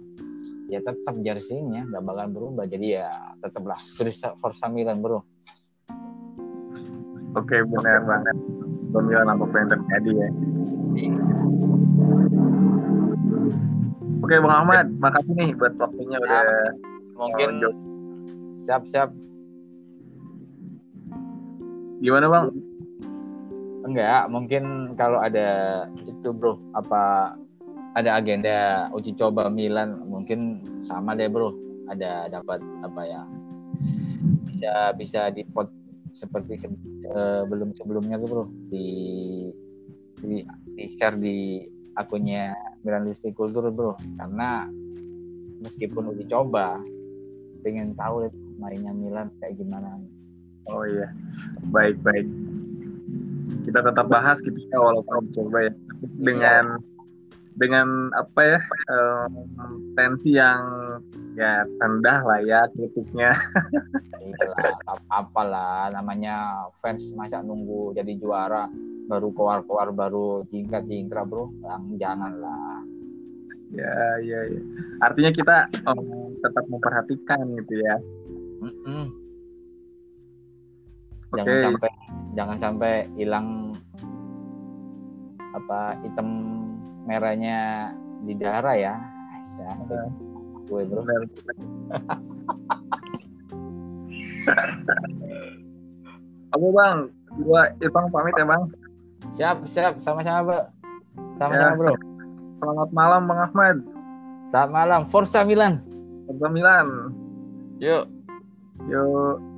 Ya tetap jersey-nya nggak bakal berubah. Jadi ya tetaplah Forza Forza Milan bro. Oke benar banget. Pemilihan apa yang terjadi ya. Oke Bang Ahmad, makasih nih buat waktunya udah mungkin Oh, jauh. siap-siap gimana Bang? Enggak, mungkin kalau ada itu bro, apa ada agenda uji coba Milan, mungkin sama deh bro. Ada dapat apa ya? Bisa bisa di pot seperti se- sebelum sebelumnya tuh bro di di, di share di akunnya Milan Listrik Kultur bro, karena meskipun uji coba, pengen tahu mainnya Milan kayak gimana. Oh iya, baik baik. Kita tetap bahas gitu ya walaupun coba ya dengan dengan apa ya em, tensi yang ya rendah lah ya kritiknya. Iyalah, apa lah namanya fans masa nunggu jadi juara baru keluar-keluar baru jingkrak-jingkrak bro yang jangan lah Ya ya ya. Artinya kita em, tetap memperhatikan gitu ya. Mm-mm. Oke. jangan sampai jangan sampai hilang apa hitam merahnya di darah ya Asik. gue bro. Oke bang, gua Irfan pamit ya bang. siap siap sama-sama bro Ya, sama-sama bro Selamat malam bang Ahmad. Selamat malam, Forza Milan. Forza Milan. Yuk. Yuk.